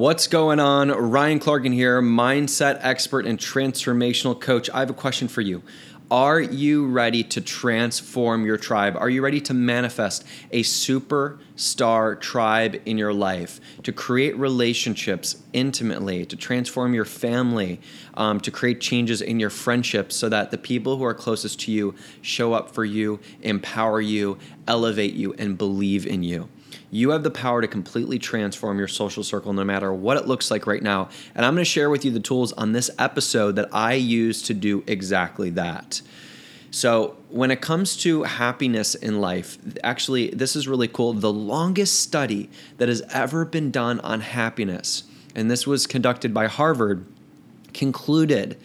What's going on? Ryan Clarkin here, mindset expert and transformational coach. I have a question for you. Are you ready to transform your tribe? Are you ready to manifest a superstar tribe in your life, to create relationships intimately, to transform your family, um, to create changes in your friendships so that the people who are closest to you show up for you, empower you, elevate you, and believe in you? You have the power to completely transform your social circle no matter what it looks like right now. And I'm going to share with you the tools on this episode that I use to do exactly that. So, when it comes to happiness in life, actually, this is really cool. The longest study that has ever been done on happiness, and this was conducted by Harvard, concluded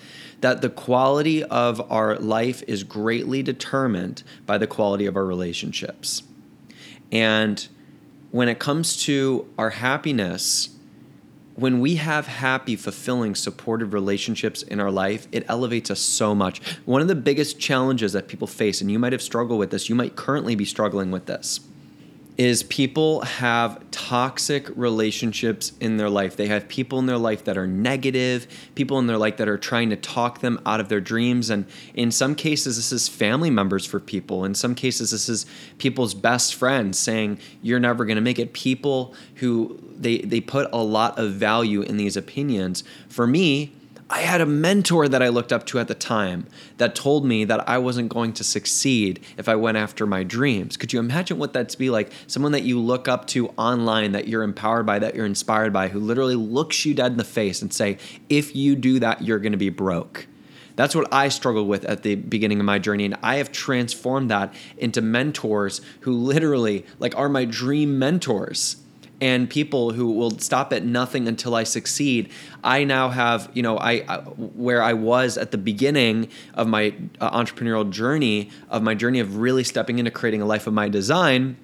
that the quality of our life is greatly determined by the quality of our relationships. And when it comes to our happiness, when we have happy, fulfilling, supportive relationships in our life, it elevates us so much. One of the biggest challenges that people face, and you might have struggled with this, you might currently be struggling with this, is people have toxic relationships in their life. They have people in their life that are negative, people in their life that are trying to talk them out of their dreams. And in some cases, this is family members for people. In some cases, this is people's best friends saying, You're never going to make it. People who they, they put a lot of value in these opinions. For me, I had a mentor that I looked up to at the time that told me that I wasn't going to succeed if I went after my dreams. Could you imagine what that's be like? Someone that you look up to online, that you're empowered by, that you're inspired by, who literally looks you dead in the face and say, if you do that, you're going to be broke. That's what I struggled with at the beginning of my journey. And I have transformed that into mentors who literally like are my dream mentors and people who will stop at nothing until I succeed. I now have, you know, I, I where I was at the beginning of my uh, entrepreneurial journey, of my journey of really stepping into creating a life of my design.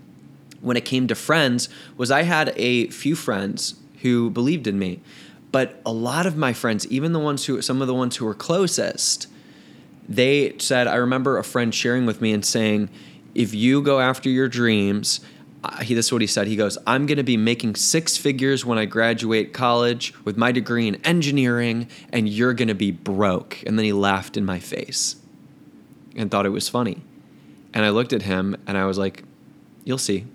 When it came to friends, was I had a few friends who believed in me, but a lot of my friends, even the ones who, some of the ones who were closest, they said, I remember a friend sharing with me and saying, if you go after your dreams, he this is what he said. He goes, "I'm going to be making six figures when I graduate college with my degree in engineering, and you're going to be broke." And then he laughed in my face, and thought it was funny. And I looked at him, and I was like, "You'll see."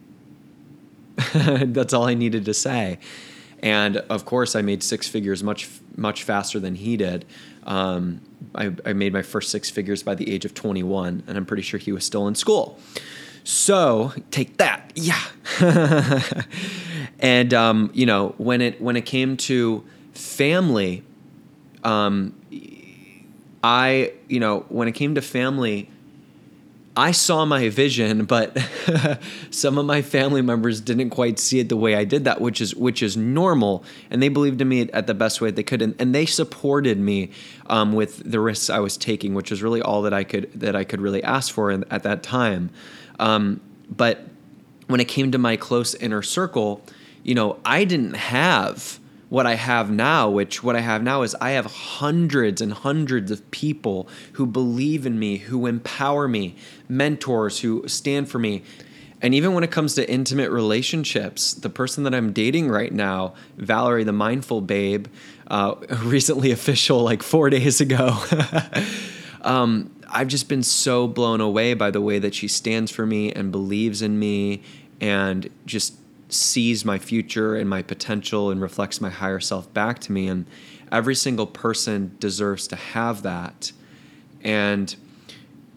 That's all I needed to say. And of course, I made six figures much much faster than he did. Um, I, I made my first six figures by the age of 21, and I'm pretty sure he was still in school. So take that, yeah. and um, you know when it when it came to family, um, I you know when it came to family, I saw my vision, but some of my family members didn't quite see it the way I did that, which is which is normal, and they believed in me at the best way they could, and, and they supported me um, with the risks I was taking, which was really all that I could that I could really ask for in, at that time. Um, but when it came to my close inner circle, you know, I didn't have what I have now, which what I have now is I have hundreds and hundreds of people who believe in me, who empower me, mentors who stand for me. And even when it comes to intimate relationships, the person that I'm dating right now, Valerie, the mindful babe, uh, recently official like four days ago. um, I've just been so blown away by the way that she stands for me and believes in me and just sees my future and my potential and reflects my higher self back to me. And every single person deserves to have that. And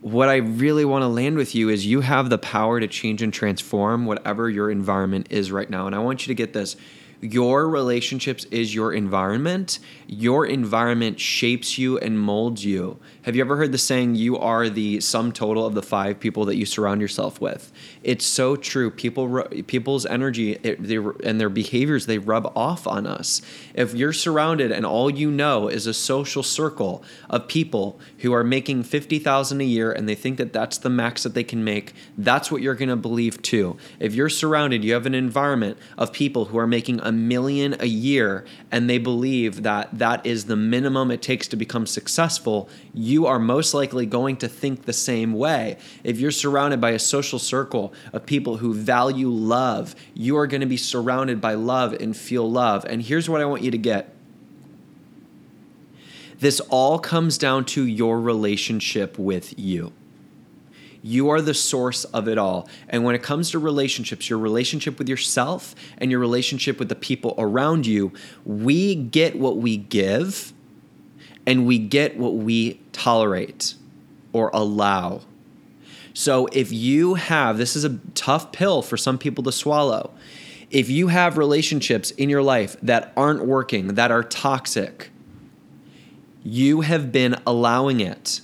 what I really want to land with you is you have the power to change and transform whatever your environment is right now. And I want you to get this your relationships is your environment. Your environment shapes you and molds you. Have you ever heard the saying, you are the sum total of the five people that you surround yourself with? It's so true. People, people's energy it, they, and their behaviors, they rub off on us. If you're surrounded and all you know is a social circle of people who are making 50,000 a year and they think that that's the max that they can make, that's what you're going to believe too. If you're surrounded, you have an environment of people who are making a million a year and they believe that that is the minimum it takes to become successful, you are most likely going to think the same way. If you're surrounded by a social circle of people who value love, you are going to be surrounded by love and feel love. And here's what I want you to get this all comes down to your relationship with you. You are the source of it all. And when it comes to relationships, your relationship with yourself and your relationship with the people around you, we get what we give and we get what we tolerate or allow. So if you have, this is a tough pill for some people to swallow. If you have relationships in your life that aren't working, that are toxic, you have been allowing it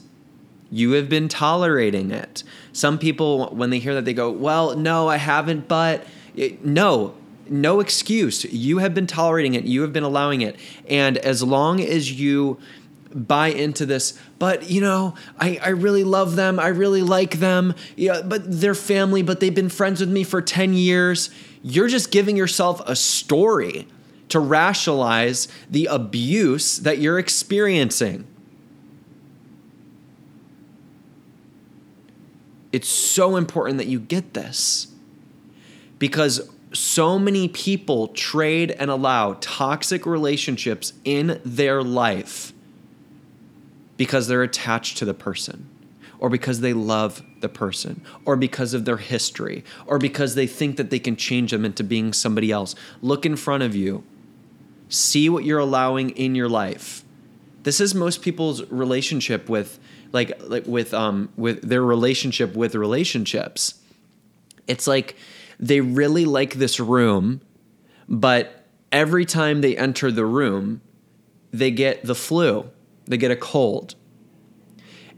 you have been tolerating it. Some people, when they hear that, they go, Well, no, I haven't, but it, no, no excuse. You have been tolerating it, you have been allowing it. And as long as you buy into this, but you know, I, I really love them, I really like them, yeah, but they're family, but they've been friends with me for 10 years, you're just giving yourself a story to rationalize the abuse that you're experiencing. It's so important that you get this because so many people trade and allow toxic relationships in their life because they're attached to the person or because they love the person or because of their history or because they think that they can change them into being somebody else. Look in front of you. See what you're allowing in your life. This is most people's relationship with like like with um with their relationship with relationships. It's like they really like this room, but every time they enter the room, they get the flu, they get a cold.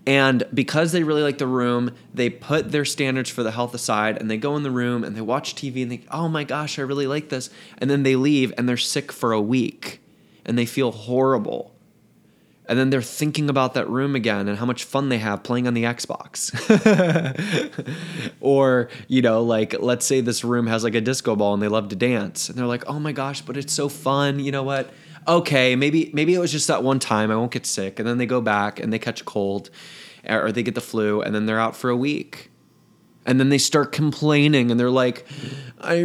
And because they really like the room, they put their standards for the health aside and they go in the room and they watch TV and they, oh my gosh, I really like this. And then they leave and they're sick for a week and they feel horrible and then they're thinking about that room again and how much fun they have playing on the Xbox. or, you know, like let's say this room has like a disco ball and they love to dance and they're like, "Oh my gosh, but it's so fun." You know what? Okay, maybe maybe it was just that one time I won't get sick and then they go back and they catch a cold or they get the flu and then they're out for a week. And then they start complaining and they're like, I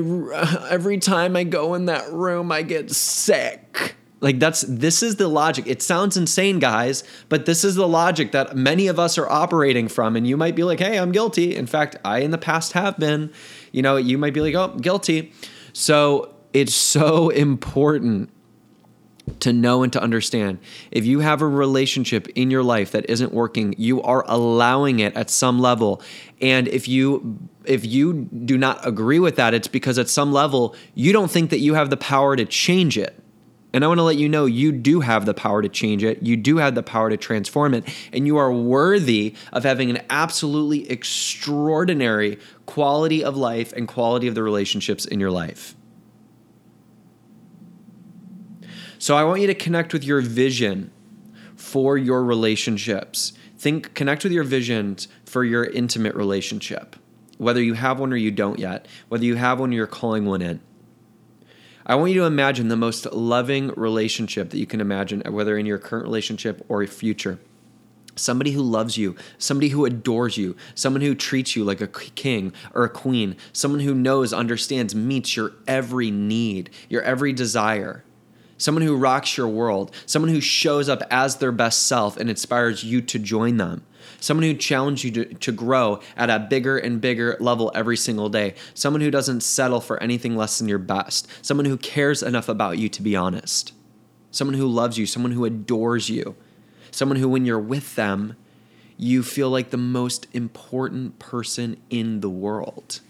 every time I go in that room I get sick like that's this is the logic. It sounds insane, guys, but this is the logic that many of us are operating from. And you might be like, hey, I'm guilty. In fact, I in the past have been. You know, you might be like, oh, guilty. So it's so important to know and to understand. If you have a relationship in your life that isn't working, you are allowing it at some level. And if you if you do not agree with that, it's because at some level you don't think that you have the power to change it. And I want to let you know you do have the power to change it. You do have the power to transform it. And you are worthy of having an absolutely extraordinary quality of life and quality of the relationships in your life. So I want you to connect with your vision for your relationships. Think connect with your visions for your intimate relationship. Whether you have one or you don't yet, whether you have one or you're calling one in. I want you to imagine the most loving relationship that you can imagine, whether in your current relationship or a future. Somebody who loves you, somebody who adores you, someone who treats you like a king or a queen, someone who knows, understands, meets your every need, your every desire, someone who rocks your world, someone who shows up as their best self and inspires you to join them. Someone who challenges you to, to grow at a bigger and bigger level every single day, someone who doesn't settle for anything less than your best, someone who cares enough about you to be honest, someone who loves you, someone who adores you, someone who, when you're with them, you feel like the most important person in the world.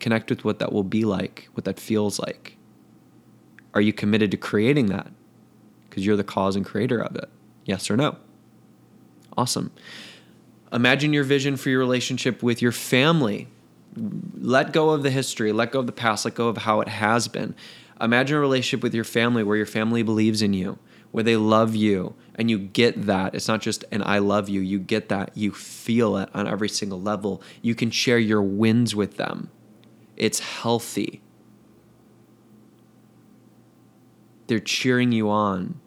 Connect with what that will be like, what that feels like. Are you committed to creating that? Because you're the cause and creator of it. Yes or no? Awesome. Imagine your vision for your relationship with your family. Let go of the history, let go of the past, let go of how it has been. Imagine a relationship with your family where your family believes in you, where they love you, and you get that. It's not just an I love you, you get that. You feel it on every single level. You can share your wins with them it's healthy. They're cheering you on.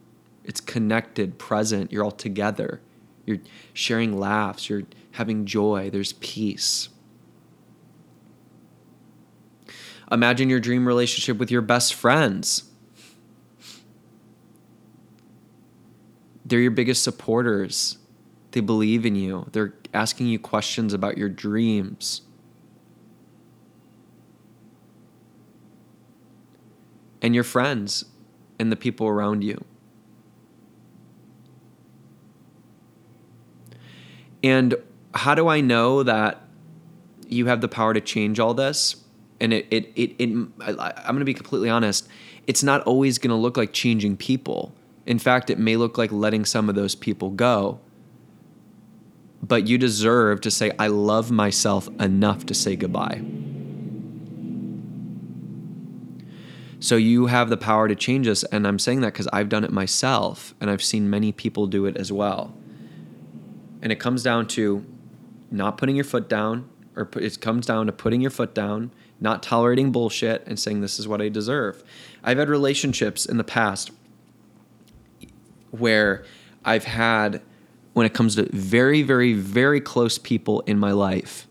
It's connected, present. You're all together. You're sharing laughs. You're having joy. There's peace. Imagine your dream relationship with your best friends. They're your biggest supporters. They believe in you. They're asking you questions about your dreams. And your friends and the people around you. And how do I know that you have the power to change all this? And it, it, it, it I, I'm going to be completely honest. It's not always going to look like changing people. In fact, it may look like letting some of those people go. But you deserve to say, I love myself enough to say goodbye. So you have the power to change this. And I'm saying that because I've done it myself and I've seen many people do it as well. And it comes down to not putting your foot down, or it comes down to putting your foot down, not tolerating bullshit, and saying, This is what I deserve. I've had relationships in the past where I've had, when it comes to very, very, very close people in my life,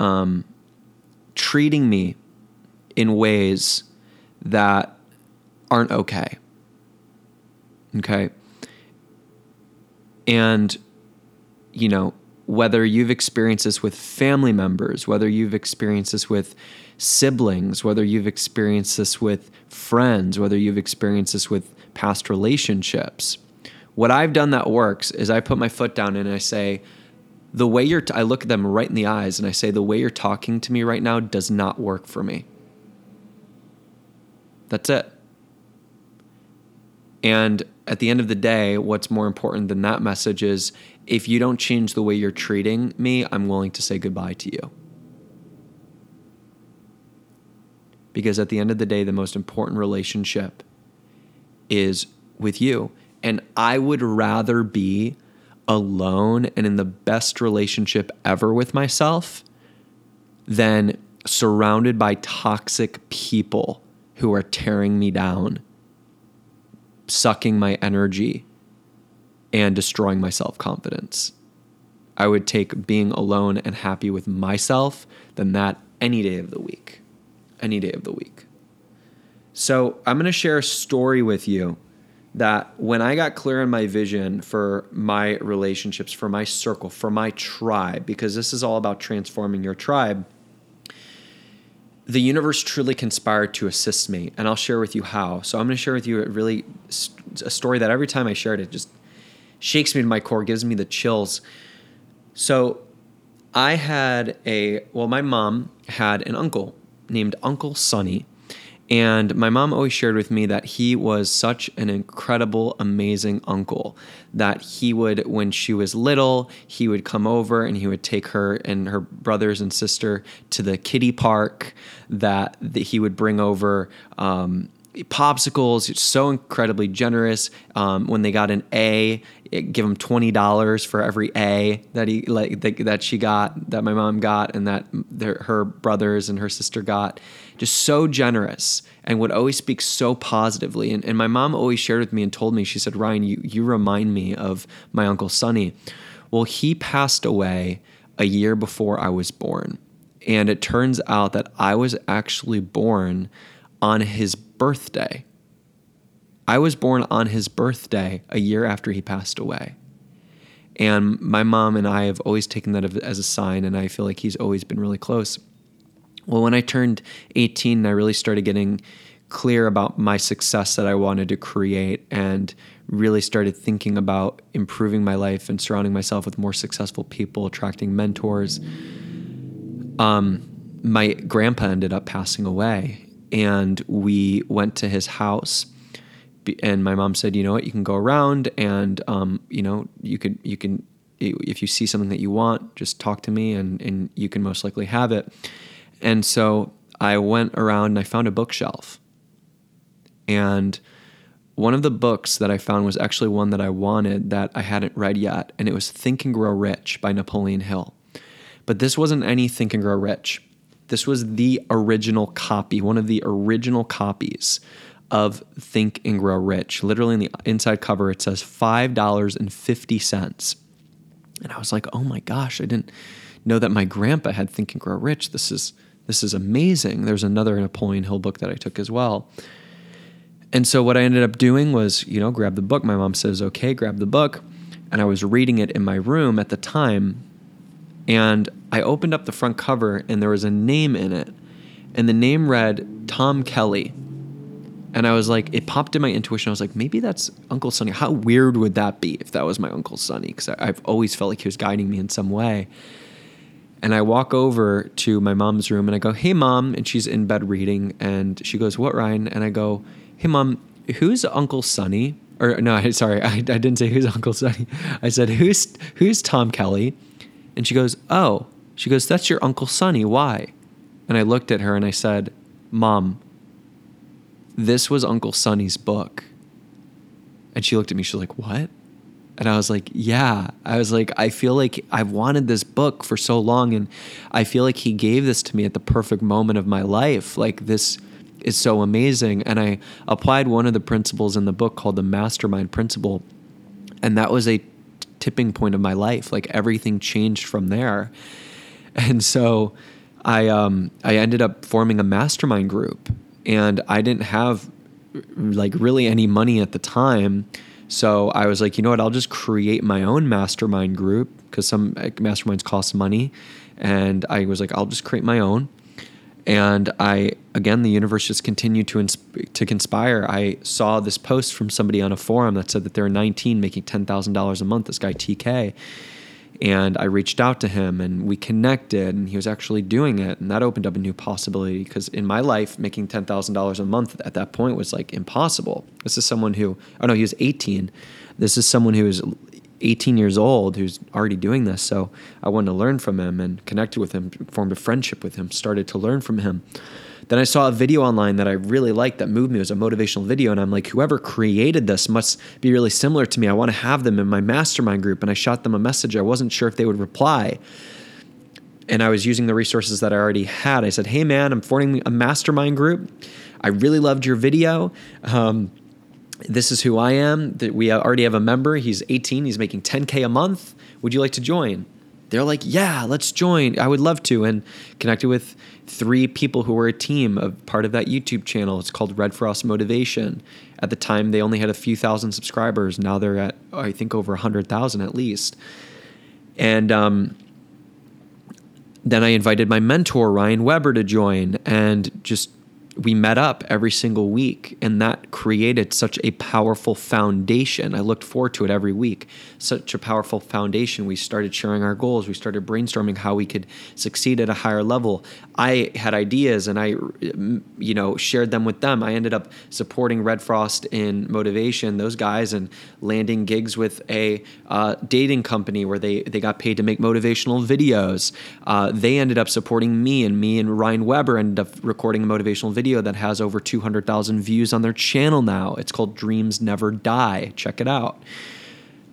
um, treating me in ways that aren't okay. Okay. And you know, whether you've experienced this with family members, whether you've experienced this with siblings, whether you've experienced this with friends, whether you've experienced this with past relationships. What I've done that works is I put my foot down and I say, the way you're, t- I look at them right in the eyes and I say, the way you're talking to me right now does not work for me. That's it. And at the end of the day, what's more important than that message is if you don't change the way you're treating me, I'm willing to say goodbye to you. Because at the end of the day, the most important relationship is with you. And I would rather be alone and in the best relationship ever with myself than surrounded by toxic people who are tearing me down, sucking my energy, and destroying my self confidence. I would take being alone and happy with myself than that any day of the week. Any day of the week. So, I'm going to share a story with you that when I got clear on my vision for my relationships, for my circle, for my tribe, because this is all about transforming your tribe, the universe truly conspired to assist me. And I'll share with you how. So, I'm going to share with you a really a story that every time I shared it just shakes me to my core, gives me the chills. So I had a, well, my mom had an uncle named Uncle Sonny. And my mom always shared with me that he was such an incredible, amazing uncle. That he would, when she was little, he would come over and he would take her and her brothers and sister to the kiddie park. That, that he would bring over um, popsicles. So incredibly generous. Um, when they got an A, give them twenty dollars for every A that he like that she got, that my mom got, and that their, her brothers and her sister got. Just so generous and would always speak so positively. And, and my mom always shared with me and told me, she said, Ryan, you you remind me of my uncle Sonny. Well, he passed away a year before I was born. And it turns out that I was actually born on his birthday. I was born on his birthday a year after he passed away. And my mom and I have always taken that as a sign, and I feel like he's always been really close. Well, when I turned 18, I really started getting clear about my success that I wanted to create and really started thinking about improving my life and surrounding myself with more successful people, attracting mentors. Um, my grandpa ended up passing away, and we went to his house. And my mom said you know what? You can go around and um, you know you could you can if you see something that you want just talk to me and and you can most likely have it. And so i went around and i found a bookshelf. And one of the books that i found was actually one that i wanted that i hadn't read yet and it was think and grow rich by napoleon hill. But this wasn't any think and grow rich This was the original copy, one of the original copies of Think and Grow Rich. Literally in the inside cover, it says $5.50. And I was like, oh my gosh, I didn't know that my grandpa had Think and Grow Rich. This is this is amazing. There's another Napoleon Hill book that I took as well. And so what I ended up doing was, you know, grab the book. My mom says, okay, grab the book. And I was reading it in my room at the time. And I opened up the front cover and there was a name in it. And the name read Tom Kelly. And I was like, it popped in my intuition. I was like, maybe that's Uncle Sonny. How weird would that be if that was my Uncle Sonny? Because I've always felt like he was guiding me in some way. And I walk over to my mom's room and I go, hey, mom. And she's in bed reading. And she goes, what, Ryan? And I go, hey, mom, who's Uncle Sonny? Or no, sorry, I, I didn't say who's Uncle Sonny. I said, who's, who's Tom Kelly? And she goes, oh. She goes, that's your Uncle Sonny. Why? And I looked at her and I said, mom, this was Uncle Sonny's book. And she looked at me, she's like, What? And I was like, Yeah. I was like, I feel like I've wanted this book for so long. And I feel like he gave this to me at the perfect moment of my life. Like, this is so amazing. And I applied one of the principles in the book called the mastermind principle. And that was a tipping point of my life. Like, everything changed from there. And so I, um, I ended up forming a mastermind group and I didn't have like really any money at the time. So I was like, you know what? I'll just create my own mastermind group because some masterminds cost money. And I was like, I'll just create my own. And I, again, the universe just continued to insp- to conspire. I saw this post from somebody on a forum that said that they're 19 making $10,000 a month. This guy TK, and I reached out to him and we connected and he was actually doing it. And that opened up a new possibility because in my life, making $10,000 a month at that point was like impossible. This is someone who, oh no, he was 18. This is someone who is 18 years old who's already doing this. So I wanted to learn from him and connected with him, formed a friendship with him, started to learn from him. Then I saw a video online that I really liked that moved me. It was a motivational video. And I'm like, whoever created this must be really similar to me. I want to have them in my mastermind group. And I shot them a message. I wasn't sure if they would reply. And I was using the resources that I already had. I said, hey, man, I'm forming a mastermind group. I really loved your video. Um, this is who I am. That we already have a member. He's 18. He's making 10k a month. Would you like to join? They're like, yeah, let's join. I would love to. And connected with three people who were a team of part of that YouTube channel. It's called Red Frost Motivation. At the time, they only had a few thousand subscribers. Now they're at, I think, over 100,000 at least. And um, then I invited my mentor, Ryan Weber, to join and just we met up every single week and that created such a powerful foundation. I looked forward to it every week. Such a powerful foundation. We started sharing our goals. We started brainstorming how we could succeed at a higher level. I had ideas and i you know shared them with them. I ended up supporting red frost in motivation those guys and landing gigs with a uh, dating company where they they got paid to make motivational videos. Uh, they ended up supporting me and me and ryan weber ended up recording a motivational video video that has over 200,000 views on their channel now. It's called Dreams Never Die. Check it out.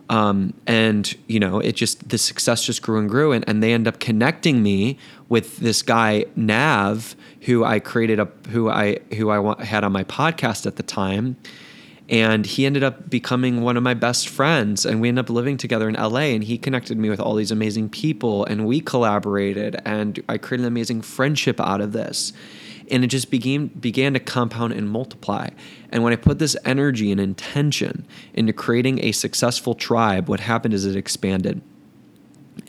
Um, and you know, it just the success just grew and grew, and, and they end up connecting me with this guy Nav, who I created a who I who I had on my podcast at the time, and he ended up becoming one of my best friends and we ended up living together in LA and he connected me with all these amazing people and we collaborated and I created an amazing friendship out of this and it just began began to compound and multiply. And when I put this energy and intention into creating a successful tribe, what happened is it expanded.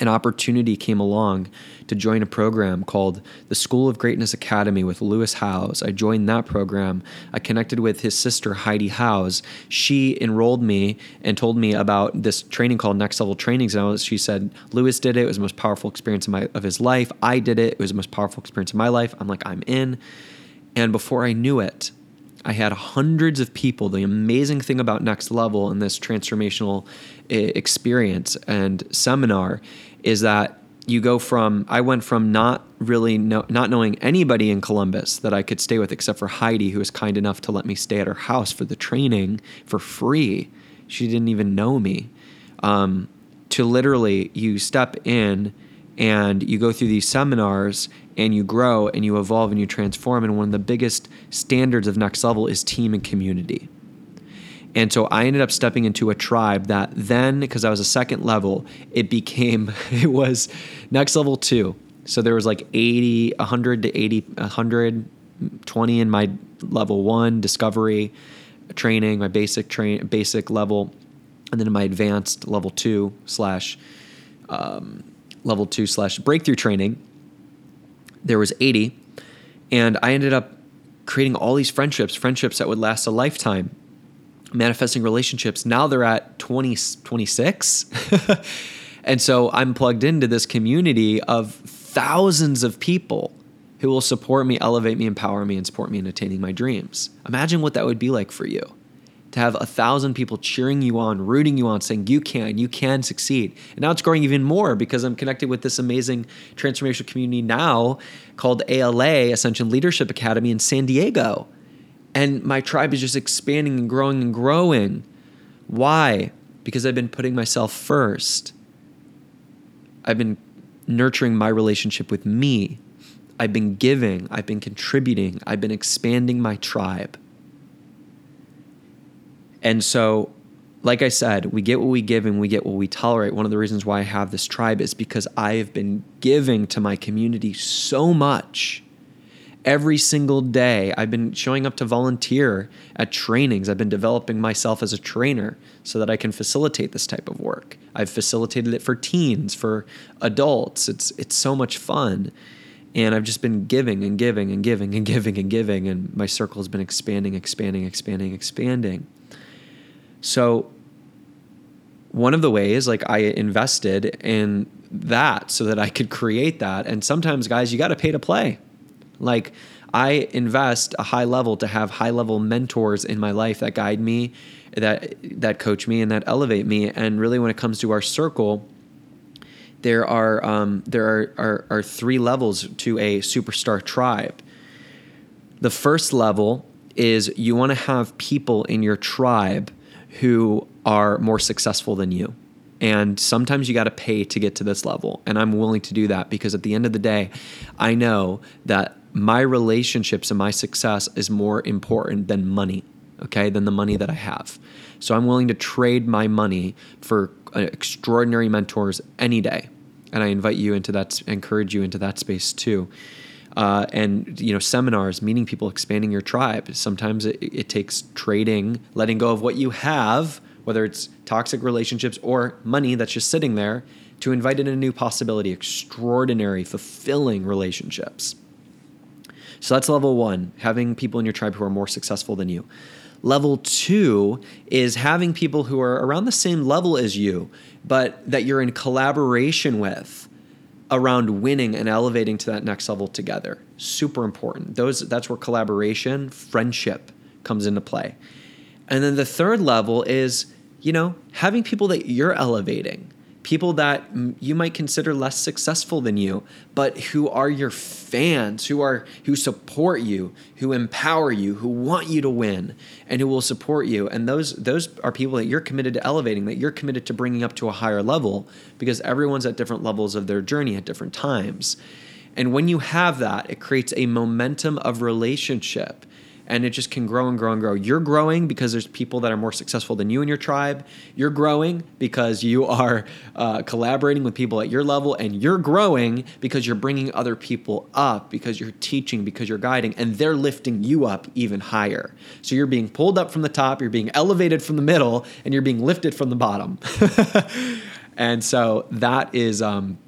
An opportunity came along to join a program called the School of Greatness Academy with Lewis Howes. I joined that program. I connected with his sister, Heidi Howes. She enrolled me and told me about this training called Next Level Trainings. And she said, Lewis did it. It was the most powerful experience of, my, of his life. I did it. It was the most powerful experience of my life. I'm like, I'm in. And before I knew it, I had hundreds of people. The amazing thing about Next Level and this transformational experience and seminar is that you go from I went from not really know, not knowing anybody in Columbus that I could stay with except for Heidi who was kind enough to let me stay at her house for the training for free. She didn't even know me. Um, to literally you step in and you go through these seminars and you grow and you evolve and you transform. And one of the biggest standards of next level is team and community. And so I ended up stepping into a tribe that then, because I was a second level, it became, it was next level two. So there was like 80, 100 to 80, 120 in my level one discovery training, my basic train, basic level, and then in my advanced level two slash um, level two slash breakthrough training, there was 80. And I ended up creating all these friendships, friendships that would last a lifetime, manifesting relationships. Now they're at 20, 26. and so I'm plugged into this community of thousands of people who will support me, elevate me, empower me, and support me in attaining my dreams. Imagine what that would be like for you to have a thousand people cheering you on, rooting you on, saying you can, you can succeed. And now it's growing even more because I'm connected with this amazing transformational community now called ALA, Ascension Leadership Academy in San Diego. And my tribe is just expanding and growing and growing. Why? Because I've been putting myself first. I've been nurturing my relationship with me. I've been giving, I've been contributing, I've been expanding my tribe. And so, like I said, we get what we give and we get what we tolerate. One of the reasons why I have this tribe is because I have been giving to my community so much. Every single day, I've been showing up to volunteer at trainings. I've been developing myself as a trainer so that I can facilitate this type of work. I've facilitated it for teens, for adults. It's it's so much fun. And I've just been giving and giving and giving and giving and giving and my circle has been expanding, expanding, expanding, expanding. So one of the ways like I invested in that so that I could create that. And sometimes guys, you got to pay to play. Like I invest a high level to have high level mentors in my life that guide me, that that coach me and that elevate me. And really when it comes to our circle, there are um, there are, are, are three levels to a superstar tribe. The first level is you want to have people in your tribe who are more successful than you. And sometimes you got to pay to get to this level. And I'm willing to do that because at the end of the day, I know that my relationships and my success is more important than money, okay, than the money that I have. So I'm willing to trade my money for uh, extraordinary mentors any day. And I invite you into that, encourage you into that space too. Uh, and you know seminars meeting people expanding your tribe sometimes it, it takes trading letting go of what you have whether it's toxic relationships or money that's just sitting there to invite in a new possibility extraordinary fulfilling relationships so that's level one having people in your tribe who are more successful than you level two is having people who are around the same level as you but that you're in collaboration with around winning and elevating to that next level together. Super important. Those that's where collaboration, friendship comes into play. And then the third level is, you know, having people that you're elevating people that you might consider less successful than you, but who are your fans, who are who support you, who empower you, who want you to win, and who will support you. And those those are people that you're committed to elevating, that you're committed to bringing up to a higher level, because everyone's at different levels of their journey at different times. And when you have that, it creates a momentum of relationship and it just can grow and grow and grow. You're growing because there's people that are more successful than you in your tribe. You're growing because you are uh, collaborating with people at your level, and you're growing because you're bringing other people up, because you're teaching, because you're guiding, and they're lifting you up even higher. So you're being pulled up from the top, you're being elevated from the middle, and you're being lifted from the bottom. and so that is um,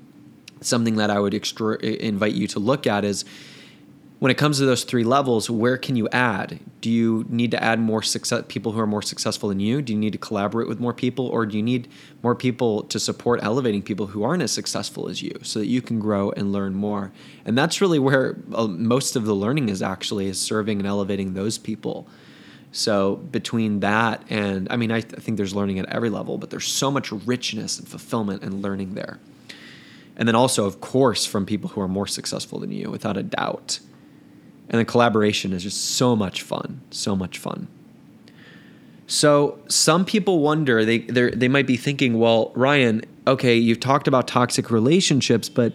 something that I would extra- invite you to look at is when it comes to those three levels, where can you add? Do you need to add more success people who are more successful than you? Do you need to collaborate with more people or do you need more people to support elevating people who aren't as successful as you so that you can grow and learn more? And that's really where uh, most of the learning is actually is serving and elevating those people. So between that and I mean I, th- I think there's learning at every level, but there's so much richness and fulfillment and learning there. And then also of course from people who are more successful than you without a doubt and the collaboration is just so much fun, so much fun. So some people wonder they they might be thinking, well, Ryan, okay, you've talked about toxic relationships, but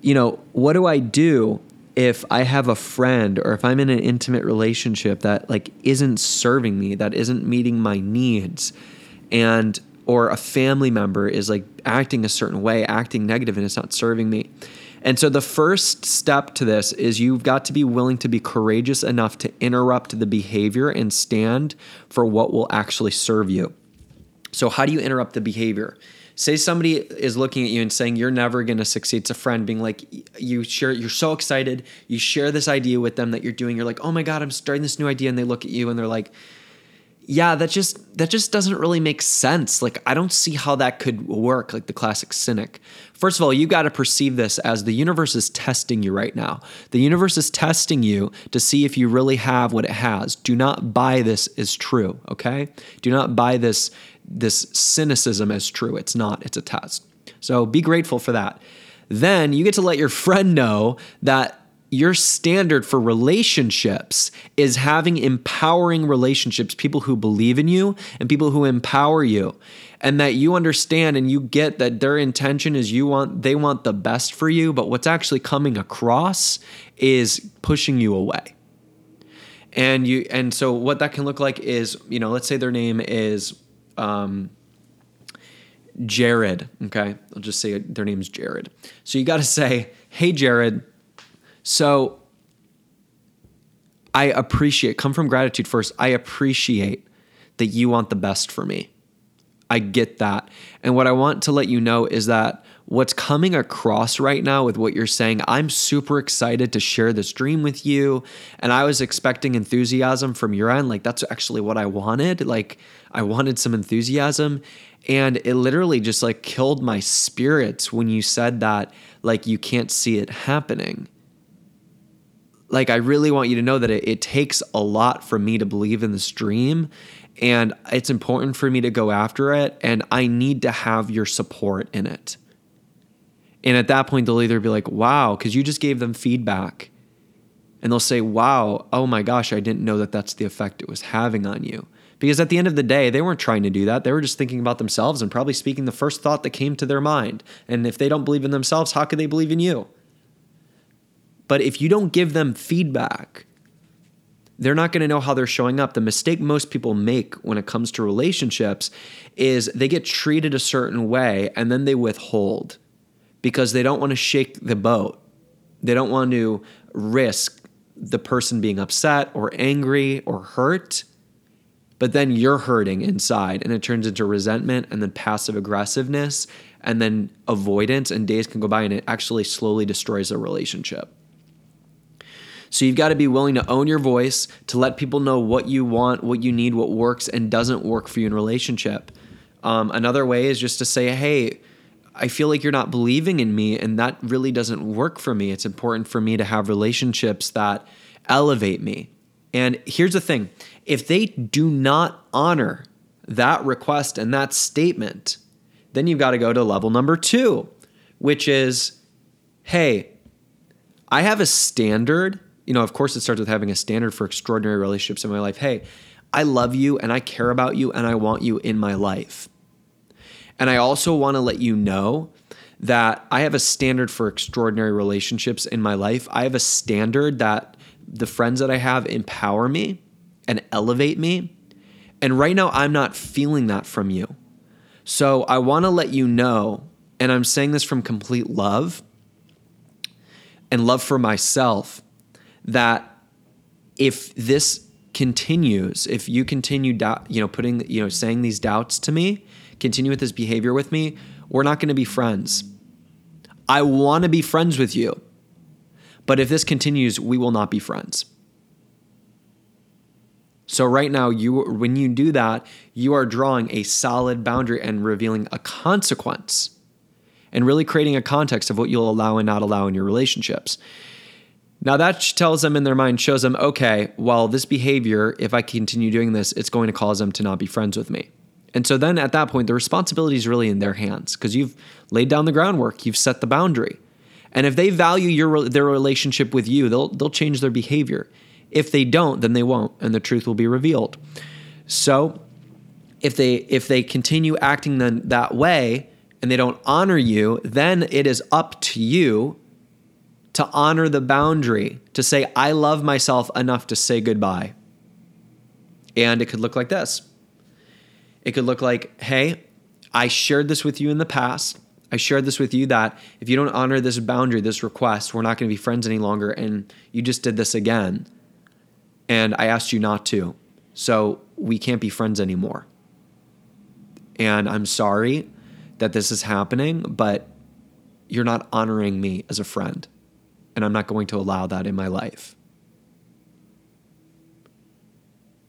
you know, what do I do if I have a friend or if I'm in an intimate relationship that like isn't serving me, that isn't meeting my needs, and or a family member is like acting a certain way, acting negative, and it's not serving me. And so the first step to this is you've got to be willing to be courageous enough to interrupt the behavior and stand for what will actually serve you. So, how do you interrupt the behavior? Say somebody is looking at you and saying you're never going to succeed. It's a friend being like, you share, you're so excited. You share this idea with them that you're doing. You're like, oh my God, I'm starting this new idea. And they look at you and they're like, yeah, that just that just doesn't really make sense. Like I don't see how that could work, like the classic cynic. First of all, you got to perceive this as the universe is testing you right now. The universe is testing you to see if you really have what it has. Do not buy this as true, okay? Do not buy this this cynicism as true. It's not. It's a test. So be grateful for that. Then you get to let your friend know that your standard for relationships is having empowering relationships, people who believe in you and people who empower you. And that you understand and you get that their intention is you want they want the best for you, but what's actually coming across is pushing you away. And you and so what that can look like is, you know, let's say their name is um, Jared, okay? I'll just say their name's Jared. So you got to say, "Hey Jared, so I appreciate, come from gratitude first. I appreciate that you want the best for me. I get that. And what I want to let you know is that what's coming across right now with what you're saying, I'm super excited to share this dream with you. And I was expecting enthusiasm from your end. Like, that's actually what I wanted. Like, I wanted some enthusiasm. And it literally just like killed my spirits when you said that, like, you can't see it happening like I really want you to know that it, it takes a lot for me to believe in this dream and it's important for me to go after it and I need to have your support in it. And at that point they'll either be like, "Wow, cuz you just gave them feedback." And they'll say, "Wow, oh my gosh, I didn't know that that's the effect it was having on you." Because at the end of the day, they weren't trying to do that. They were just thinking about themselves and probably speaking the first thought that came to their mind. And if they don't believe in themselves, how could they believe in you? But if you don't give them feedback, they're not going to know how they're showing up. The mistake most people make when it comes to relationships is they get treated a certain way and then they withhold because they don't want to shake the boat. They don't want to risk the person being upset or angry or hurt. But then you're hurting inside and it turns into resentment and then passive aggressiveness and then avoidance, and days can go by and it actually slowly destroys a relationship. So you've got to be willing to own your voice, to let people know what you want, what you need, what works and doesn't work for you in relationship. Um, another way is just to say, hey, I feel like you're not believing in me, and that really doesn't work for me. It's important for me to have relationships that elevate me. And here's the thing if they do not honor that request and that statement, then you've got to go to level number two, which is hey, I have a standard you know, of course, it starts with having a standard for extraordinary relationships in my life. Hey, I love you and I care about you and I want you in my life. And I also want to let you know that I have a standard for extraordinary relationships in my life. I have a standard that the friends that I have empower me and elevate me. And right now, I'm not feeling that from you. So I want to let you know, and I'm saying this from complete love and love for myself that if this continues, if you continue you know, putting, you know, saying these doubts to me, continue with this behavior with me, we're not going to be friends. I want to be friends with you. But if this continues, we will not be friends. So right now you when you do that, you are drawing a solid boundary and revealing a consequence and really creating a context of what you'll allow and not allow in your relationships. Now that tells them in their mind, shows them, okay, well, this behavior, if I continue doing this, it's going to cause them to not be friends with me. And so then at that point, the responsibility is really in their hands because you've laid down the groundwork, you've set the boundary. And if they value your their relationship with you, they'll they'll change their behavior. If they don't, then they won't, and the truth will be revealed. So if they if they continue acting then that way, and they don't honor you, then it is up to you to honor the boundary, to say, I love myself enough to say goodbye. And it could look like this it could look like, hey, I shared this with you in the past. I shared this with you that if you don't honor this boundary, this request, we're not going to be friends any longer. And you just did this again. And I asked you not to. So we can't be friends anymore. And I'm sorry that this is happening, but you're not honoring me as a friend. And I'm not going to allow that in my life.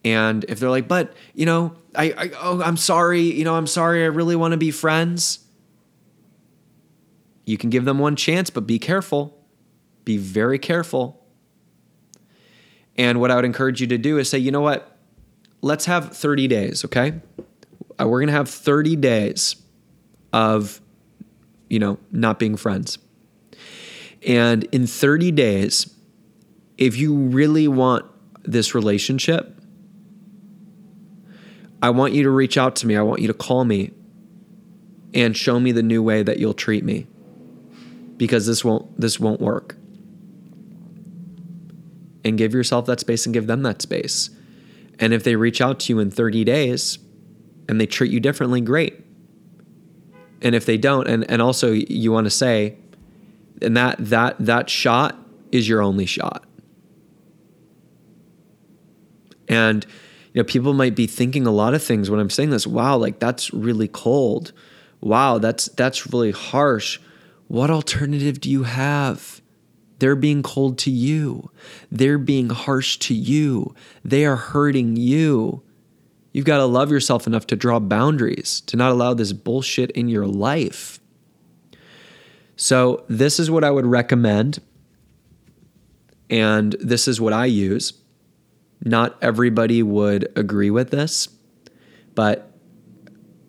And if they're like, but, you know, I, I oh, I'm sorry, you know, I'm sorry, I really want to be friends. You can give them one chance, but be careful. Be very careful. And what I would encourage you to do is say, you know what? Let's have 30 days, okay? Uh, we're going to have 30 days of, you know, not being friends. And in 30 days, if you really want this relationship, I want you to reach out to me. I want you to call me and show me the new way that you'll treat me. Because this won't this won't work. And give yourself that space and give them that space. And if they reach out to you in 30 days and they treat you differently, great. And if they don't, and, and also you want to say, and that that that shot is your only shot. And you know, people might be thinking a lot of things when I'm saying this. Wow, like that's really cold. Wow, that's that's really harsh. What alternative do you have? They're being cold to you. They're being harsh to you. They are hurting you. You've got to love yourself enough to draw boundaries, to not allow this bullshit in your life. So, this is what I would recommend. And this is what I use. Not everybody would agree with this, but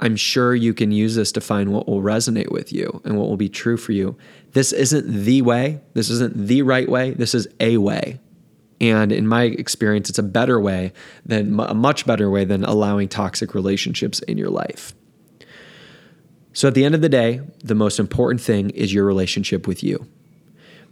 I'm sure you can use this to find what will resonate with you and what will be true for you. This isn't the way, this isn't the right way, this is a way. And in my experience, it's a better way than a much better way than allowing toxic relationships in your life. So at the end of the day, the most important thing is your relationship with you.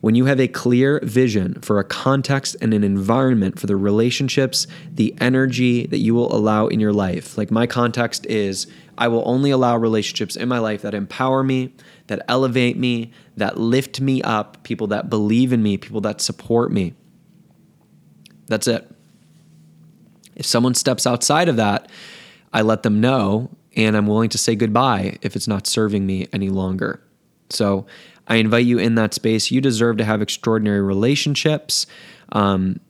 When you have a clear vision for a context and an environment for the relationships, the energy that you will allow in your life, like my context is I will only allow relationships in my life that empower me, that elevate me, that lift me up, people that believe in me, people that support me. That's it. If someone steps outside of that, I let them know and I'm willing to say goodbye if it's not serving me any longer. So I invite you in that space. You deserve to have extraordinary relationships. Um,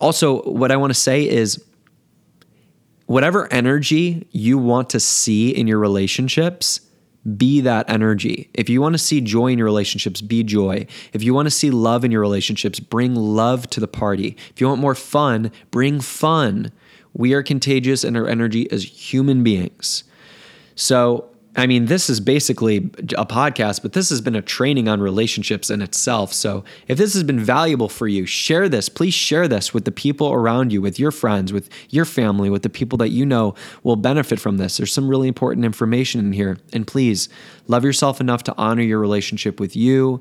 also, what I want to say is whatever energy you want to see in your relationships, be that energy. If you want to see joy in your relationships, be joy. If you want to see love in your relationships, bring love to the party. If you want more fun, bring fun. We are contagious in our energy as human beings. So, I mean, this is basically a podcast, but this has been a training on relationships in itself. So, if this has been valuable for you, share this. Please share this with the people around you, with your friends, with your family, with the people that you know will benefit from this. There's some really important information in here. And please love yourself enough to honor your relationship with you.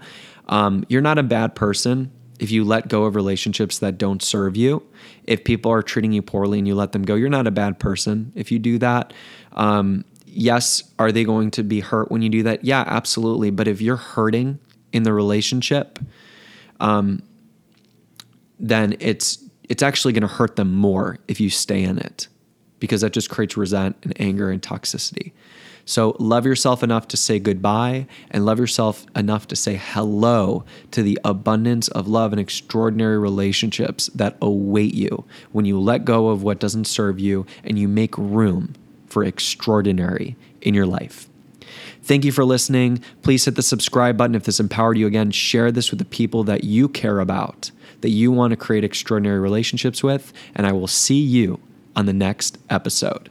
Um, you're not a bad person if you let go of relationships that don't serve you. If people are treating you poorly and you let them go, you're not a bad person if you do that. Um, yes, are they going to be hurt when you do that? Yeah, absolutely. But if you're hurting in the relationship, um, then it's it's actually going to hurt them more if you stay in it because that just creates resent and anger and toxicity. So love yourself enough to say goodbye and love yourself enough to say hello to the abundance of love and extraordinary relationships that await you when you let go of what doesn't serve you and you make room for extraordinary in your life. Thank you for listening. Please hit the subscribe button if this empowered you again. Share this with the people that you care about, that you want to create extraordinary relationships with, and I will see you on the next episode.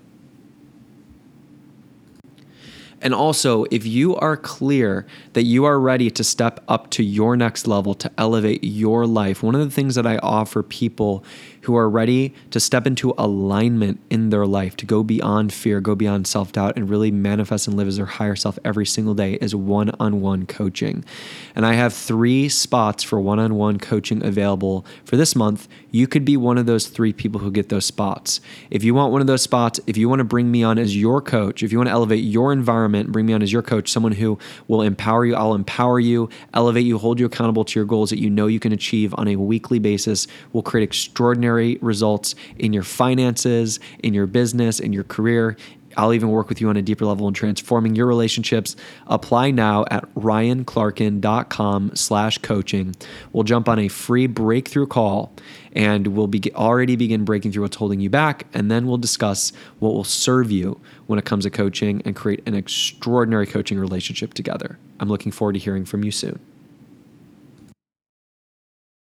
And also, if you are clear that you are ready to step up to your next level to elevate your life, one of the things that I offer people who are ready to step into alignment in their life, to go beyond fear, go beyond self doubt, and really manifest and live as their higher self every single day is one on one coaching. And I have three spots for one on one coaching available for this month. You could be one of those three people who get those spots. If you want one of those spots, if you want to bring me on as your coach, if you want to elevate your environment, bring me on as your coach, someone who will empower you, I'll empower you, elevate you, hold you accountable to your goals that you know you can achieve on a weekly basis, will create extraordinary results in your finances, in your business, in your career, I'll even work with you on a deeper level in transforming your relationships. Apply now at ryanclarkin.com slash coaching. We'll jump on a free breakthrough call and we'll be already begin breaking through what's holding you back. And then we'll discuss what will serve you when it comes to coaching and create an extraordinary coaching relationship together. I'm looking forward to hearing from you soon.